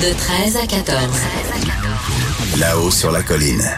De 13 à 14. Là-haut sur la colline.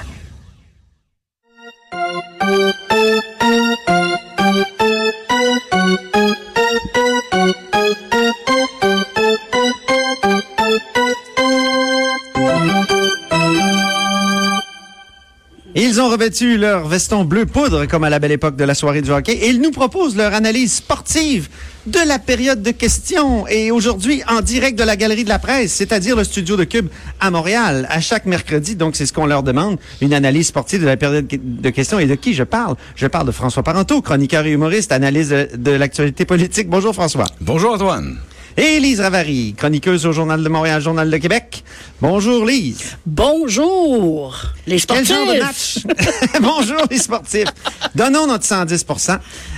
Ils ont revêtu leur veston bleu poudre comme à la belle époque de la soirée du hockey et ils nous proposent leur analyse sportive de la période de questions et aujourd'hui en direct de la galerie de la presse, c'est-à-dire le studio de Cube à Montréal à chaque mercredi. Donc c'est ce qu'on leur demande, une analyse sportive de la période de questions et de qui je parle? Je parle de François Parenteau, chroniqueur et humoriste, analyse de, de l'actualité politique. Bonjour François. Bonjour Antoine. Et Lise Ravary, chroniqueuse au Journal de Montréal, Journal de Québec. Bonjour Lise. Bonjour les sportifs. Quel genre de match? Bonjour les sportifs. Donnons notre 110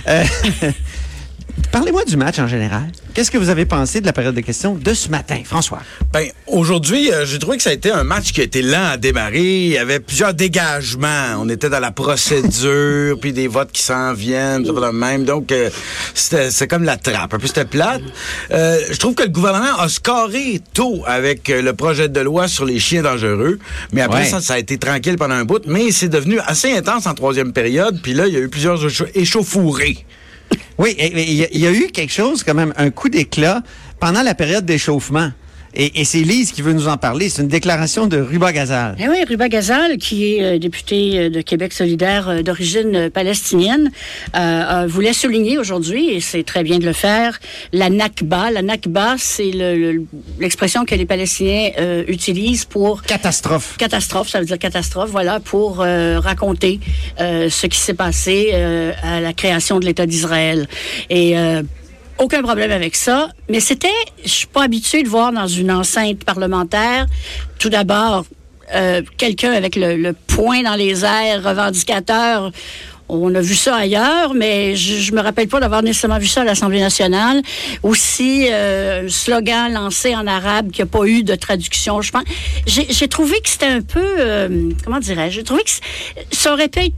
euh, Parlez-moi du match en général. Qu'est-ce que vous avez pensé de la période de questions de ce matin, François? Ben, aujourd'hui, euh, j'ai trouvé que ça a été un match qui a été lent à démarrer. Il y avait plusieurs dégagements. On était dans la procédure, puis des votes qui s'en viennent, va le même. Donc, euh, c'était c'est comme la trappe. Un peu, c'était plate. Euh, je trouve que le gouvernement a scoré tôt avec euh, le projet de loi sur les chiens dangereux. Mais après Ouais. ça, ça a été tranquille pendant un bout. Mais c'est devenu assez intense en troisième période. Puis là, il y a eu plusieurs écha- échauffourées. Oui, il y a eu quelque chose, quand même, un coup d'éclat pendant la période d'échauffement. Et, et c'est Lise qui veut nous en parler. C'est une déclaration de Ruba Gazal. Eh oui, Ruba Gazal, qui est euh, député euh, de Québec solidaire euh, d'origine euh, palestinienne, euh, euh, voulait souligner aujourd'hui, et c'est très bien de le faire, la Nakba. La Nakba, c'est le- le- l'expression que les Palestiniens euh, utilisent pour Catastrophe. catastrophe, ça veut dire catastrophe, voilà, pour euh, raconter euh, ce qui s'est passé euh, à la création de l'État d'Israël. Et euh, aucun problème avec ça, mais c'était, je suis pas habituée de voir dans une enceinte parlementaire, tout d'abord, euh, quelqu'un avec le, le poing dans les airs, revendicateur. On a vu ça ailleurs, mais je, je me rappelle pas d'avoir nécessairement vu ça à l'Assemblée nationale. Aussi, euh, un slogan lancé en arabe qui a pas eu de traduction. Je pense, j'ai trouvé que c'était un peu, euh, comment dirais-je, j'ai trouvé que ça aurait pu être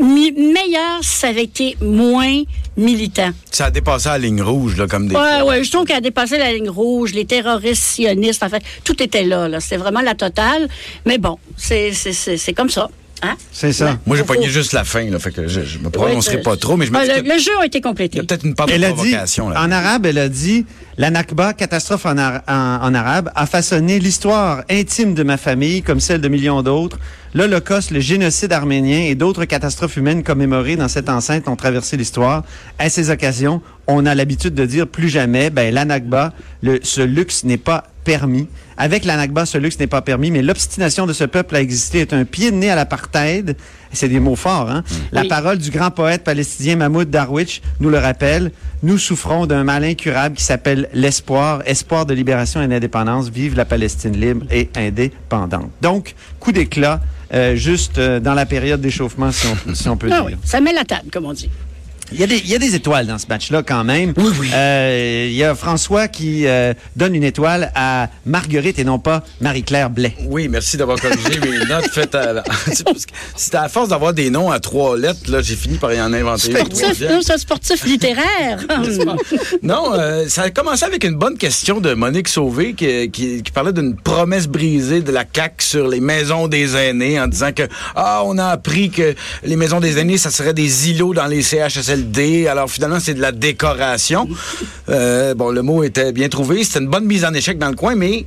meilleur si ça avait été moins militant. Ça a dépassé la ligne rouge, là, comme des... Ouais, ouais, je trouve qu'elle a dépassé la ligne rouge, les terroristes sionistes, en fait, tout était là, là. C'était vraiment la totale. Mais bon, c'est, c'est, c'est, c'est comme ça. Hein? C'est ça. Moi, j'ai pogné juste la fin, là, fait que je, je me prononcerai Ouais, pas trop, mais je me Ah, le, le jeu a été il complété. y a peut-être une part de Elle a dit, là. en arabe, elle a dit, la Nakba, catastrophe en, ar- en- en arabe, a façonné l'histoire intime de ma famille comme celle de millions d'autres. L'Holocauste, le génocide arménien et d'autres catastrophes humaines commémorées dans cette enceinte ont traversé l'histoire. À ces occasions, on a l'habitude de dire plus jamais, ben, la Nakba, le, ce luxe n'est pas permis. Avec la Nakba, ce luxe n'est pas permis, mais l'obstination de ce peuple à exister est un pied de nez à l'apartheid. C'est des mots forts, hein? La Oui. parole du grand poète palestinien Mahmoud Darwich nous le rappelle. Nous souffrons d'un mal incurable qui s'appelle l'espoir, espoir de libération et d'indépendance. Vive la Palestine libre et indépendante. Donc, coup d'éclat, euh, juste euh, dans la période d'échauffement, si on, si on peut Ah dire. oui, ça met la table, comme on dit. Il y, a des, il y a des étoiles dans ce match-là quand même. Oui, oui. il y a François qui euh, donne une étoile à Marguerite et non pas Marie-Claire Blais. Oui, merci d'avoir corrigé mes notes faites à C'était à force d'avoir des noms à trois lettres, là, j'ai fini par y en inventer une Sportif, troisième. non, c'est un sportif littéraire. Non, euh, ça a commencé avec une bonne question de Monique Sauvé qui, qui, qui parlait d'une promesse brisée de la CAQ sur les maisons des aînés en disant que ah on a appris que les maisons des aînés ça serait des îlots dans les Alors finalement c'est de la décoration. Euh, bon le mot était bien trouvé, c'était une bonne mise en échec dans le coin mais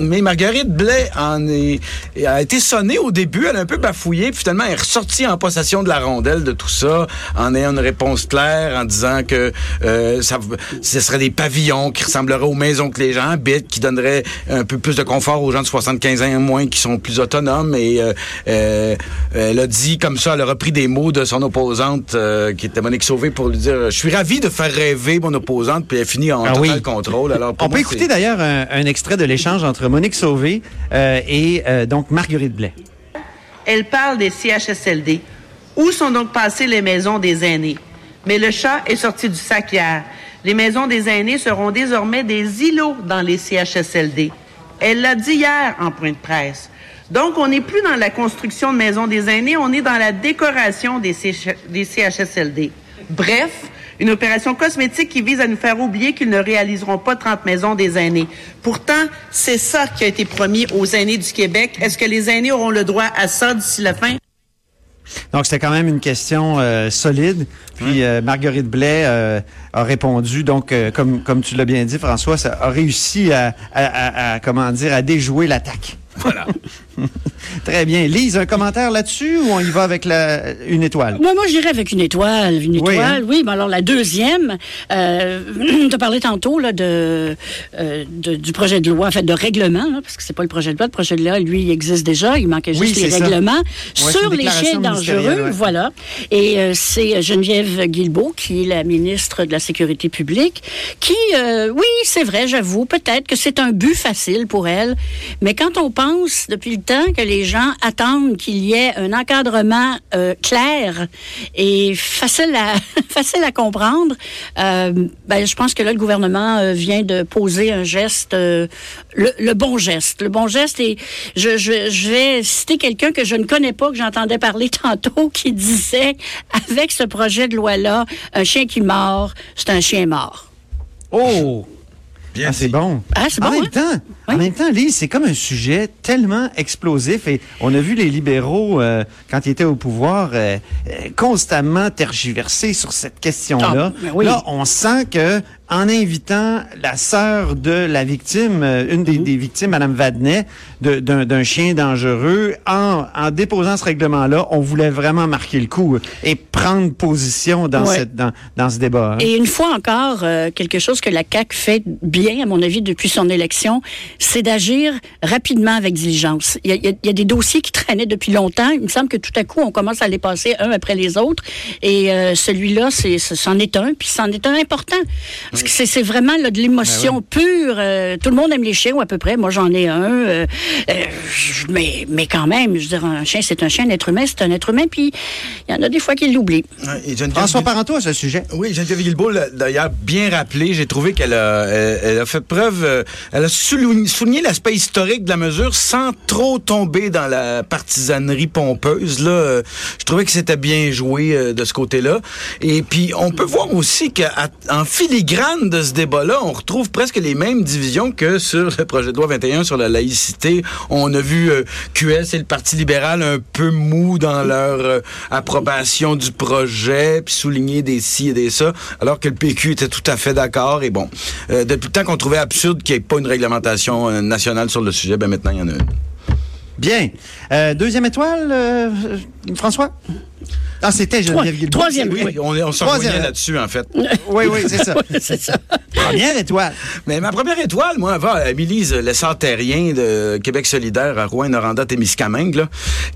mais Marguerite Blais en est, a été sonnée au début, elle a un peu bafouillé, puis finalement elle est ressortie en possession de la rondelle de tout ça, en ayant une réponse claire, en disant que euh, ça, ce serait des pavillons qui ressembleraient aux maisons que les gens habitent, qui donneraient un peu plus de confort aux gens de 75 ans et moins qui sont plus autonomes. Et euh, euh, elle a dit comme ça, elle a repris des mots de son opposante, qui était Monique Sauvé, pour lui dire, je suis ravi de faire rêver mon opposante, puis elle finit en Ah total oui. contrôle. Alors, On peut écouter d'ailleurs un, un extrait de l'échange entre Monique Sauvé euh, et euh, donc Marguerite Blais. Elle parle des CHSLD. Où sont donc passées les maisons des aînés? Mais le chat est sorti du sac hier. Les maisons des aînés seront désormais des îlots dans les CHSLD. Elle l'a dit hier en point de presse. Donc, on n'est plus dans la construction de maisons des aînés, on est dans la décoration des, des CHSLD. Bref, une opération cosmétique qui vise à nous faire oublier qu'ils ne réaliseront pas 30 maisons des aînés. Pourtant, c'est ça qui a été promis aux aînés du Québec. Est-ce que les aînés auront le droit à ça d'ici la fin? Donc, c'était quand même une question euh, solide. Puis, euh, Marguerite Blais euh, a répondu. Donc, euh, comme, comme tu l'as bien dit, François, ça a réussi à, à, à- à, comment dire, à déjouer l'attaque. Voilà. Très bien. Lise, un commentaire là-dessus ou on y va avec la, une étoile? Moi, moi, je dirais avec une étoile. Une Oui, étoile, hein? oui. Mais alors, la deuxième, euh, tu as parlé tantôt là, de, euh, de- du projet de loi, en fait, de règlement, là, parce que c'est pas le projet de loi. Le projet de loi, lui, il existe déjà. Il manquait Oui, juste les ça. règlements sur les chiens dangereux. ouais. Voilà. Et euh, c'est Geneviève Guilbeault, qui est la ministre de la Sécurité publique, qui, euh, oui, c'est vrai, j'avoue, peut-être que c'est un but facile pour elle. Mais quand on pense, depuis le temps, que les gens attendent qu'il y ait un encadrement euh, clair et facile à, facile à comprendre, euh, ben, je pense que là, le gouvernement euh, vient de poser un geste, euh, le, le bon geste. Le bon geste, et je, je, je vais citer quelqu'un que je ne connais pas, que j'entendais parler tantôt, qui disait, avec ce projet de loi-là, un chien qui mord, c'est un chien mort. Oh! Bien Ah, c'est bon. Ah, c'est en bon, même hein? En même temps, Lise, c'est comme un sujet tellement explosif et on a vu les libéraux euh, quand ils étaient au pouvoir euh, euh, constamment tergiverser sur cette question-là. Ah, ben oui. Là, on sent que en invitant la sœur de la victime, euh, une Mhm. des, des victimes, Madame Vadnet, d'un d'un chien dangereux, en, en déposant ce règlement-là, on voulait vraiment marquer le coup et prendre position dans, Ouais. cette, dans, dans ce débat. hein. Et une fois encore, euh, quelque chose que la CAQ fait bien, à mon avis, depuis son élection, c'est d'agir rapidement avec diligence. Il y, a, il y a- il y a des dossiers qui traînaient depuis longtemps. Il me semble que tout à coup, on commence à les passer un après les autres. Et euh, celui-là, c'est, ce- c'en est un, puis c'en est un important. Parce que c'est, c'est vraiment là, de l'émotion pure. Euh, tout le monde aime les chiens, ou à peu près. Moi, j'en ai un. euh, euh, je- mais, mais quand même, je veux dire, un chien, c'est un chien, un être humain, c'est un être humain. Puis il y en a des fois qui l'oublient. Et François Parenteau à ce sujet. Oui, Geneviève Guilbeault l'a d'ailleurs bien rappelé. J'ai trouvé qu'elle a, elle, elle a fait preuve, euh, elle a souligné, souligné l'aspect historique de la mesure sans trop tomber dans la partisanerie pompeuse. Là, Euh, je trouvais que c'était bien joué euh, de ce côté-là. Et puis, on peut voir aussi qu'en filigrane de ce débat-là, on retrouve presque les mêmes divisions que sur le projet de loi 21 sur la laïcité. On a vu euh, QS et le Parti libéral un peu mou dans leur approbation du projet, puis souligner des ci et des ça, alors que le PQ était tout à fait d'accord. Et bon, depuis le temps qu'on trouvait absurde qu'il n'y ait pas une réglementation euh, nationale sur le sujet, ben maintenant, il y en a une. Bien. Euh, deuxième étoile, euh, François? Ah, c'était Geneviève troisième, Oui, oui. on, est- on s'en là-dessus, en fait. Oui, oui, c'est ça. c'est ça. Première étoile. Mais ma première étoile, moi, va à Émilise Lessard-Terrien de Québec solidaire à Rouen-Noranda-Témiscamingue, là,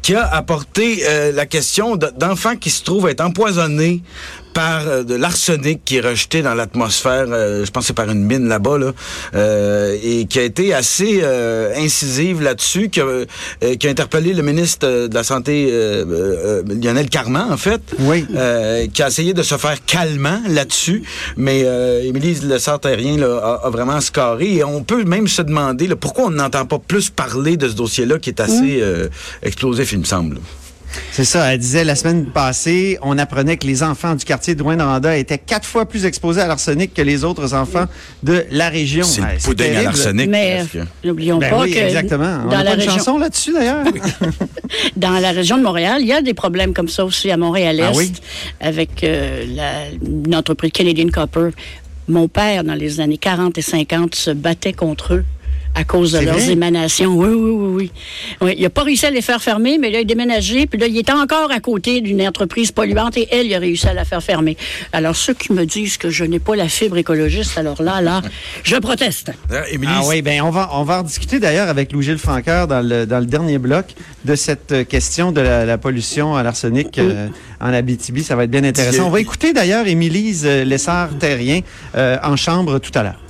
qui a apporté euh, la question d'enfants qui se trouvent être empoisonnés par euh, de l'arsenic qui est rejeté dans l'atmosphère, euh, je pense que c'est par une mine là-bas, là, euh, et qui a été assez euh, incisive là-dessus, qui a, euh, qui a interpellé le ministre euh, de la Santé, euh, euh, Lionel Carman, en fait, Oui. euh, qui a essayé de se faire calmant là-dessus, mais euh, Émilie Le Sartérien là, a, a vraiment scarré. Et on peut même se demander là, pourquoi on n'entend pas plus parler de ce dossier-là qui est assez euh, explosif, il me semble. C'est ça. Elle disait la semaine passée, on apprenait que les enfants du quartier de Rouen-Noranda étaient quatre fois plus exposés à l'arsenic que les autres enfants de la région. C'est Ouais, le pudding à l'arsenic. Mais presque. n'oublions Ben pas oui, que exactement. On dans a la pas une région, chanson là-dessus, d'ailleurs? dans la région de Montréal, il y a des problèmes comme ça aussi à Montréal-Est Ah oui? avec euh, la, une entreprise Canadian Copper. Mon père, dans les années 40 et 50, se battait contre eux à cause de leurs vrai? émanations. Oui, oui, oui, oui. oui. Il a pas réussi à les faire fermer, mais là, il a déménagé, puis là, il était encore à côté d'une entreprise polluante et elle, il a réussi à la faire fermer. Alors, ceux qui me disent que je n'ai pas la fibre écologiste, alors là, là, je proteste. Émilie, Ah oui, ben on va on va en discuter d'ailleurs avec Louis-Gilles Franqueur dans le dans le dernier bloc de cette euh, question de la, la pollution à l'arsenic euh, en Abitibi. Ça va être bien intéressant. On va écouter d'ailleurs Émilise euh, Lessard-Terrien euh, en chambre tout à l'heure.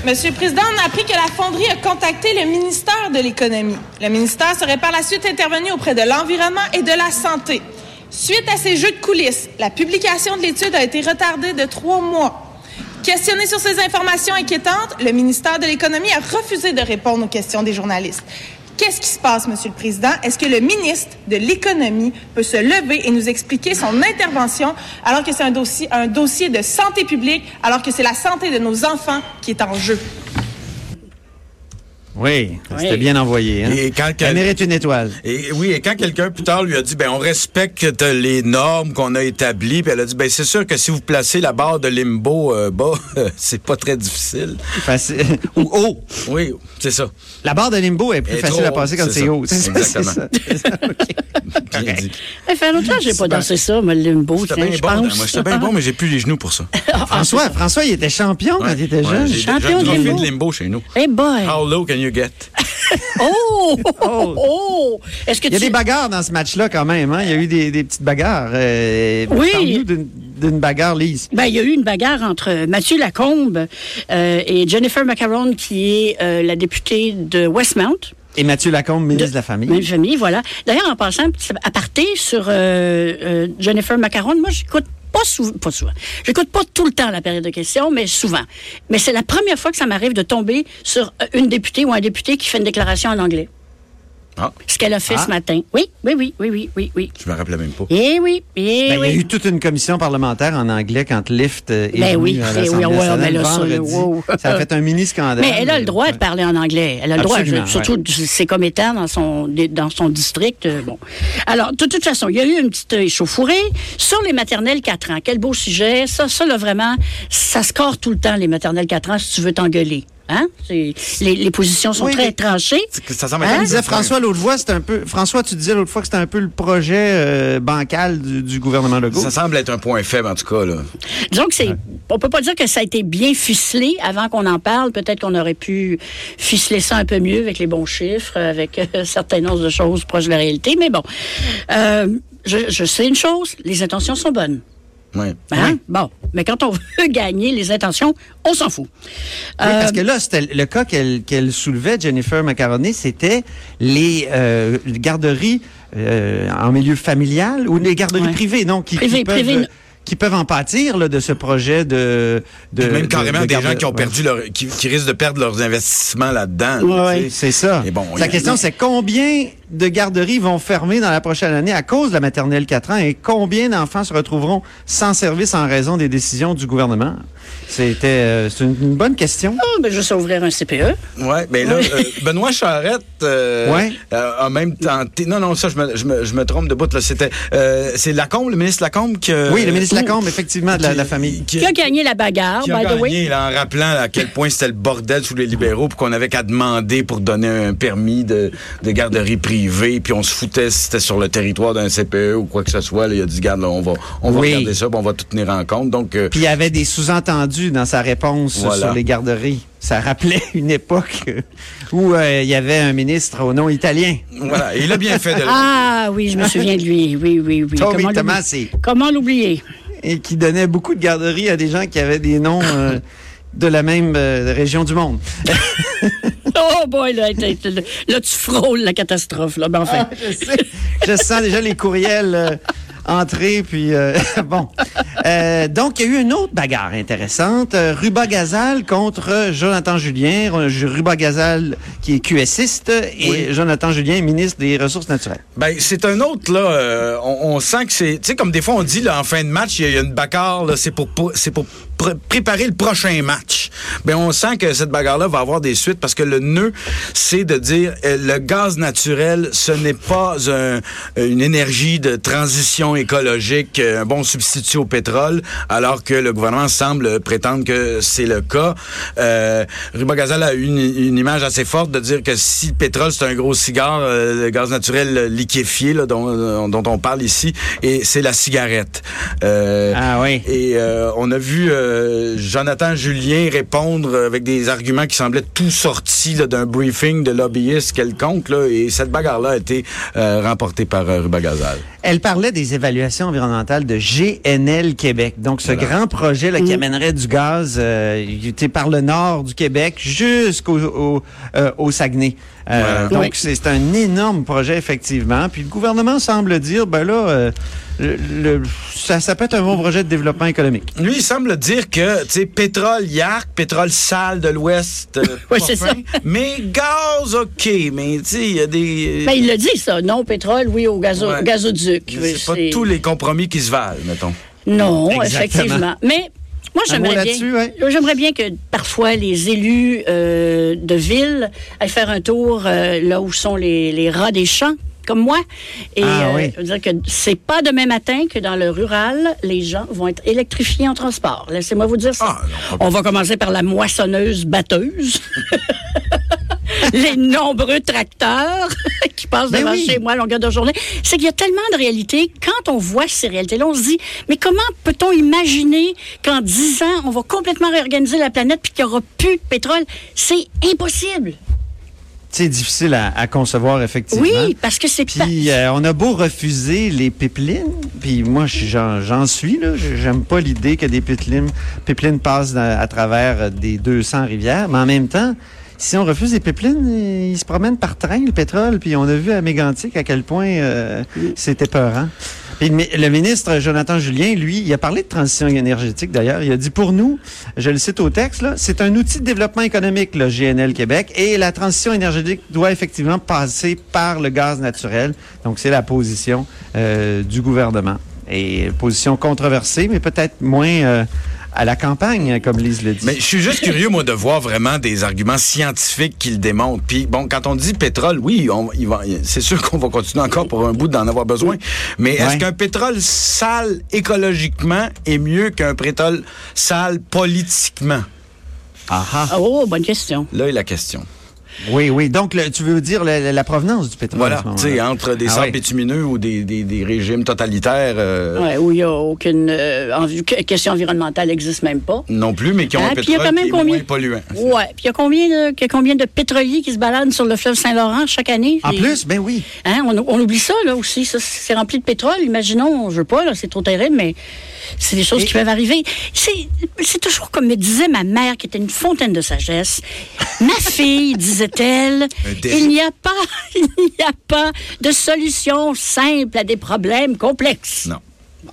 Monsieur le Président, on a appris que la fonderie a contacté le ministère de l'Économie. Le ministère serait par la suite intervenu auprès de l'Environnement et de la Santé. Suite à ces jeux de coulisses, la publication de l'étude a été retardée de trois mois. Questionné sur ces informations inquiétantes, le ministère de l'Économie a refusé de répondre aux questions des journalistes. Qu'est-ce qui se passe, Monsieur le Président? Est-ce que le ministre de l'Économie peut se lever et nous expliquer son intervention alors que c'est un dossier, un dossier de santé publique, alors que c'est la santé de nos enfants qui est en jeu? Oui, c'était Oui. bien envoyé. Hein? Et quand Elle mérite une étoile. Et oui, et quand quelqu'un plus tard lui a dit, ben on respecte les normes qu'on a établies, puis elle a dit, ben c'est sûr que si vous placez la barre de limbo euh, bas, c'est pas très difficile. Facile. Ou haut. Oui, c'est ça. La barre de limbo est plus est facile trop à passer quand c'est haut. C'est ça, Exactement. ça, ça. OK. Bien dit. Ça fait longtemps que j'ai pas dansé ça, mais le limbo, je bon, pense. moi j'étais bien bon, mais j'ai plus les genoux pour ça. François, François, il était champion quand il était Ouais, jeune. Champion de limbo. de limbo chez nous. Hey boy! How low can you get? Oh! Oh! oh. Est-ce que Il y a tu... des bagarres dans ce match-là quand même. Hein? Il y a eu des, des petites bagarres. Euh, Oui. D'une- bagarre lise. Ben, il y a eu une bagarre entre Mathieu Lacombe euh, et Jennifer Macaron, qui est euh, la députée de Westmount. Et Mathieu Lacombe, ministre De- de la Famille. Même famille, voilà. D'ailleurs, en passant, à partir sur euh, Jennifer Macaron, moi, j'écoute pas souvent, pas souvent. J'écoute pas tout le temps la période de questions, mais souvent. Mais c'est la première fois que ça m'arrive de tomber sur euh, une députée ou un député qui fait une déclaration en anglais. Ah, Ce qu'elle a fait Ah. ce matin. Oui, oui, oui, oui, oui, oui, oui. je me rappelais même pas. Eh oui, eh Ben, Il y a oui. eu toute une commission parlementaire en anglais quand Lyft est Ben venu oui, à l'Assemblée oui, ouais, nationale mais là, ça, là, vendredi. wow. Ça a fait un mini-scandale. Mais elle a le droit de parler en anglais. Elle a le droit, Absolument, je- surtout c'est comme étant dans son dans son district. euh, bon, alors de toute façon, il y a eu une petite échauffourée sur les maternelles 4 ans. Quel beau sujet. Ça, ça là vraiment, ça score tout le temps les maternelles 4 ans si tu veux t'engueuler. Hein? Les, les positions sont Oui, très tranchées. Ça semble Hein? disait François l'autre fois, c'était un peu. François, tu disais l'autre fois que c'était un peu le projet euh, bancal du, du gouvernement Legault. Ça semble être un point faible, en tout cas. Là. Disons que c'est, on peut pas dire que ça a été bien ficelé avant qu'on en parle. Peut-être qu'on aurait pu ficeler ça un peu mieux avec les bons chiffres, avec euh, certaines autres choses proches de la réalité. Mais bon, euh, je, je sais une chose, les intentions sont bonnes. Hein? Bon, mais quand on veut gagner les intentions, on s'en fout. Oui, Euh, parce que là, c'était le cas qu'elle qu'elle soulevait, Jennifer Macaroni, c'était les euh, garderies euh, en milieu familial ou les garderies Ouais. privées, non, qui, Privées, qui peuvent, privées. Qui peuvent en pâtir là, de ce projet de... même carrément de des garde- gens qui ont ouais. perdu leur, qui, qui risquent de perdre leurs investissements là-dedans. Sais. C'est ça. Et bon, La question, c'est combien de garderies vont fermer dans la prochaine année à cause de la maternelle 4 ans et combien d'enfants se retrouveront sans service en raison des décisions du gouvernement? C'était euh, c'est une, une bonne question. oh, ben, sais ouvrir un CPE. Ouais, mais là, euh, Benoît Charette euh, Ouais. euh, a même tenté. Non, non, ça, je me, je me, je me trompe de bout. Là, c'était, euh, c'est Lacombe, le ministre Lacombe qui. a- oui, le ministre Lacombe, effectivement, de la, la famille. Qui, Qui a gagné la bagarre, qui a by the way? gagné, là, en rappelant à quel point c'était le bordel sous les libéraux, puis qu'on avait qu'à demander pour donner un permis de, de garderie privée, puis on se foutait si c'était sur le territoire d'un CPE ou quoi que ce soit. Là, il a dit, garde, là, on va, on va Oui. regarder ça, puis on va tout tenir en compte. Donc, euh, Puis il y avait des sous-entendus dans sa réponse Voilà. sur les garderies. Ça rappelait une époque où euh, il y avait un ministre au nom italien. voilà, il a bien fait de le- Ah oui, je me souviens de lui. Oui, oui, oui. Tommy Comment l'oublier? Tomassi. Comment l'oublier? Et qui donnait beaucoup de garderies à des gens qui avaient des noms euh, de la même euh, région du monde. Oh boy, là, là, tu frôles la catastrophe. Là. Ben, enfin. je sais. Je sens déjà les courriels euh, entrer, puis euh, bon. Euh, donc, il y a eu une autre bagarre intéressante. Euh, Ruba Gazal contre Jonathan Julien. Ruba Gazal, qui est QSiste, et Oui. Jonathan Julien, ministre des Ressources naturelles. Ben, c'est un autre, là. euh, on, on sent que c'est. Tu sais, comme des fois, on dit, là, en fin de match, il y, a- il y a une bagarre, là, c'est pour, pour- c'est pour pr- préparer le prochain match. Ben on sent que cette bagarre-là va avoir des suites parce que le nœud, c'est de dire euh, le gaz naturel, ce n'est pas un- une énergie de transition écologique, euh, un bon substitut au pétrole, alors que le gouvernement semble prétendre que c'est le cas. Euh, Ruba Gazal a une, une image assez forte de dire que si le pétrole c'est un gros cigare, euh, le gaz naturel liquéfié là, dont, dont on parle ici, et c'est la cigarette. Euh, Ah oui. et euh, on a vu euh, Jonathan Julien répondre avec des arguments qui semblaient tout sortis d'un briefing de lobbyistes quelconque. Là, et cette bagarre-là a été euh, remportée par euh, Ruba Gazal. Elle parlait des évaluations environnementales de GNL Québec. Donc, ce grand projet là, qui amènerait du gaz euh, par le nord du Québec jusqu'au au, euh, au Saguenay. Euh, Voilà. Donc, Oui. c'est c'est un énorme projet, effectivement. Puis le gouvernement semble dire, ben là, euh, le, le- ça, ça peut être un bon projet de développement économique. Lui, il semble dire que, tu sais, pétrole yark, pétrole sale de l'Ouest, euh, Ouais, pas c'est ça. mais gaz, OK, mais tu sais, il y a des... Ben, il le dit, ça. Non, pétrole, oui, au gazo- Ouais. gazoduc. Oui, c'est pas tous les compromis qui se valent, mettons. Non, Exactement. effectivement. Mais moi, j'aimerais bien, ouais. j'aimerais bien que parfois les élus euh, de ville aillent faire un tour euh, là où sont les, les rats des champs. Comme moi. Et Ah, euh, oui. je veux dire que c'est pas demain matin que dans le rural, les gens vont être électrifiés en transport. Laissez-moi vous dire ça. Ah, non, On va commencer par la moissonneuse batteuse. les nombreux tracteurs qui passent Ben devant oui. chez moi à longueur de journée. C'est qu'il y a tellement de réalités. Quand on voit ces réalités-là, on se dit, mais comment peut-on imaginer qu'en 10 ans, on va complètement réorganiser la planète puis qu'il n'y aura plus de pétrole? C'est impossible. C'est difficile à, à concevoir, effectivement. Oui, parce que c'est pas... Puis euh, on a beau refuser les pipelines, puis moi je suis- j'en j'en suis là, j'aime pas l'idée que des pipelines, pipelines passent dans- à travers euh, des 200 rivières, mais en même temps, si on refuse les pipelines, ils se promènent par train le pétrole, puis on a vu à Mégantic à quel point euh, c'était peurant. Le, mi- le ministre Jonathan Julien, lui, il a parlé de transition énergétique d'ailleurs. Il a dit pour nous, je le cite au texte, c'est un outil de développement économique, le GNL Québec, et la transition énergétique doit effectivement passer par le gaz naturel. Donc c'est la position euh, du gouvernement. Et position controversée, mais peut-être moins euh, à la campagne, comme Lise le dit. Mais je suis juste curieux, moi, de voir vraiment des arguments scientifiques qui le démontrent. Puis, bon, quand on dit pétrole, oui, on, il va, c'est sûr qu'on va continuer encore pour un bout d'en avoir besoin. Mais est-ce qu'un pétrole sale écologiquement est mieux qu'un pétrole sale politiquement? Ah, ah. Oh, bonne question. Là est la question. Oui, oui. Donc, le- tu veux dire la, provenance du pétrole? Voilà, tu sais, entre des Ah sables oui. bitumineux ou des, des, des régimes totalitaires euh, Ouais, où il n'y a aucune euh, question environnementale n'existe même pas. non plus, mais qui ont Ah, un puis il y a pétrole quand même qui est combien- moins polluant. Ouais. Puis il y a combien de, il y a combien de pétroliers qui se baladent sur le fleuve Saint-Laurent chaque année? En plus, ben oui. Hein, on, on oublie ça, là, aussi. Ça, c'est rempli de pétrole. Imaginons, je veux pas, là, c'est trop terrible, mais c'est des choses Et- qui peuvent arriver. C'est, c'est toujours comme me disait ma mère, qui était une fontaine de sagesse. ma fille, disait-elle, il n'y a pas, il n'y a pas de solution simple à des problèmes complexes. Non.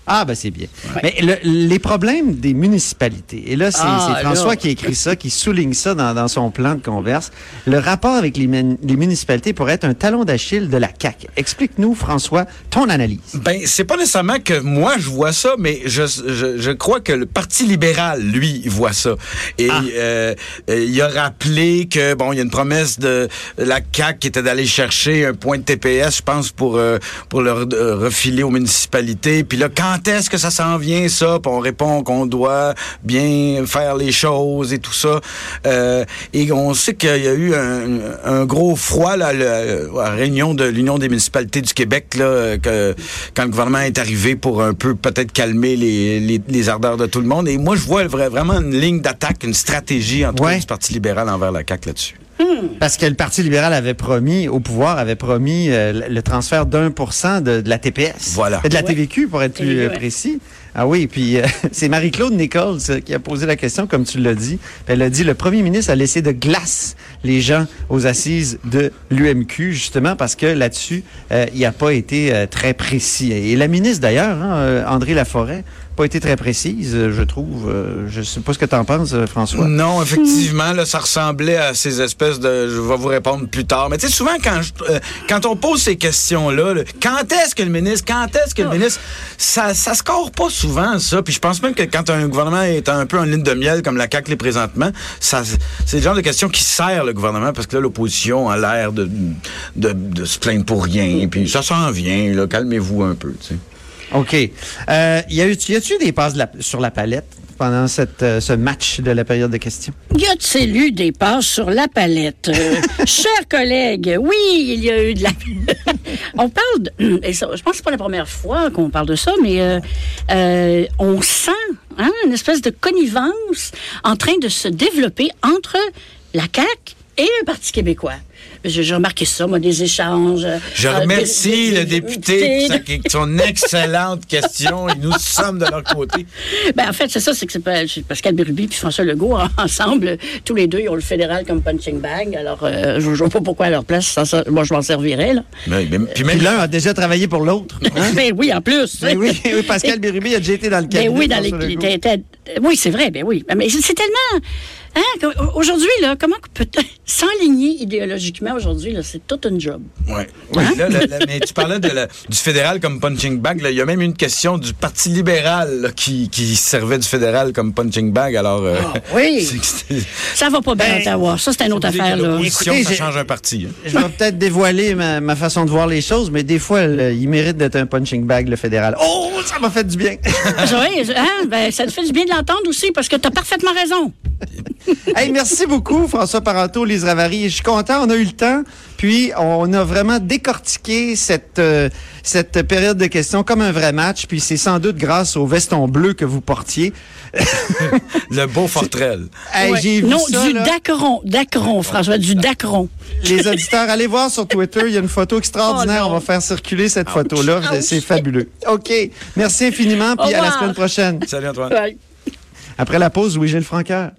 Ah, ben c'est bien. Mais le- les problèmes des municipalités, et là, c'est Ah, François là. qui écrit ça, qui souligne ça dans, dans son plan de converse. Le rapport avec les, mun- les municipalités pourrait être un talon d'Achille de la CAQ. Explique-nous, François, ton analyse. Ben, c'est pas nécessairement que moi je vois ça, mais je, je, je crois que le Parti libéral, lui, voit ça. Et Ah. euh, euh, il a rappelé que bon, il y a une promesse de la CAC qui était d'aller chercher un point de TPS, je pense, pour euh, pour le re- refiler aux municipalités. Puis là, quand est-ce que ça s'en vient ça? Puis on répond qu'on doit bien faire les choses et tout ça. Euh, et on sait qu'il y a eu un, un gros froid là, le- à la réunion de l'Union des municipalités du Québec là, euh, que, quand le gouvernement est arrivé pour un peu peut-être calmer les, les, les ardeurs de tout le monde. Et moi, je vois vra- vraiment une ligne d'attaque, une stratégie en tout cas du Parti libéral envers la CAQ là-dessus. Parce que le Parti libéral avait promis, au pouvoir, avait promis euh, le- transfert d'un pour cent de, de la TPS. Voilà. De la. TVQ, pour être plus euh, ouais. précis. Ah oui, puis euh, c'est Marie-Claude Nichols qui a posé la question, comme tu l'as dit. Elle a dit, le premier ministre a laissé de glace les gens aux assises de l'UMQ, justement, parce que là-dessus, euh, il n'a pas été euh, très précis. Et la ministre, d'ailleurs, hein, André Laforêt, pas été très précise, euh, je trouve. Euh, je sais pas ce que tu en penses, euh, François. Non, effectivement, là, ça ressemblait à ces espèces de. Je vais vous répondre plus tard. Mais tu sais, souvent, quand, je- euh, quand on pose ces questions-là, là, quand est-ce que le ministre, quand est-ce que le ministre, ça, ça score pas souvent, ça. Puis je pense même que quand un gouvernement est un peu en ligne de miel, comme la CAQ l'est présentement, ça, c'est le genre de questions qui sert le gouvernement, parce que là, l'opposition a l'air de, de, de se plaindre pour rien. Puis ça s'en vient, là. Calmez-vous un peu, tu sais. OK. Euh, y a eu- y a-tu des passes de la- sur la palette pendant cette, euh, ce match de la période de questions? Y a-t-il eu des passes sur la palette? Euh, chers collègues, oui, il y a eu de la... on parle de... et ça, je pense que c'est pas la première fois qu'on parle de ça, mais euh, euh, on sent hein, une espèce de connivence en train de se développer entre la CAQ et le Parti québécois. J'ai remarqué ça, moi, des échanges. Je euh, remercie des- des- le député pour sa- son excellente question et nous sommes de leur côté. Ben, en fait, c'est ça, c'est que c'est pas- c'est Pascal Bérubé puis François Legault, ensemble, tous les deux, ils ont le fédéral comme punching bag. Alors, euh, je ne vois pas pourquoi à leur place, ça, ça- moi, je m'en servirais, là. Mais- mais- puis même l'un a déjà travaillé pour l'autre. hein? Ben oui, en plus. Ben oui, oui, Pascal Bérubé a déjà été dans le cabinet. Ben oui, dans les, oui, c'est vrai, ben oui. Mais c'est tellement. Hein, aujourd'hui, là, comment peut-on s'enligner idéologiquement aujourd'hui, c'est tout un job. Ouais. Oui, là, là, là, mais tu parlais de la- du fédéral comme punching bag. Il y a même une question du Parti libéral là, qui, qui servait du fédéral comme punching bag. Alors, euh, Ah, oui. Ça va pas bien, Ben, Ottawa. Ça, c'est une autre affaire, là. Écoutez, ça change un parti. hein. Je vais peut-être dévoiler ma, ma façon de voir les choses, mais des fois, le- il mérite d'être un punching bag, le fédéral. Oh, ça m'a fait du bien. Oui, hein, ben, ça te fait du bien de l'entendre aussi, parce que tu as parfaitement raison. Hey, merci beaucoup, François Parenteau, Ravary. Je suis content, on a eu le temps. Puis, on a vraiment décortiqué cette, euh, cette période de questions comme un vrai match. Puis, c'est sans doute grâce au veston bleu que vous portiez. Le beau Fortrel. Hey, Ouais. J'ai vu non, ça, du là. Dacron, Dacron, François, du Dacron. Les auditeurs, allez voir sur Twitter. Il y a une photo extraordinaire. Oh on va faire circuler cette photo-là. Ouch. C'est fabuleux. OK. Merci infiniment. Puis, à la semaine prochaine. Salut Antoine. Ouais. Après la pause, Louis-Gilles Francaire.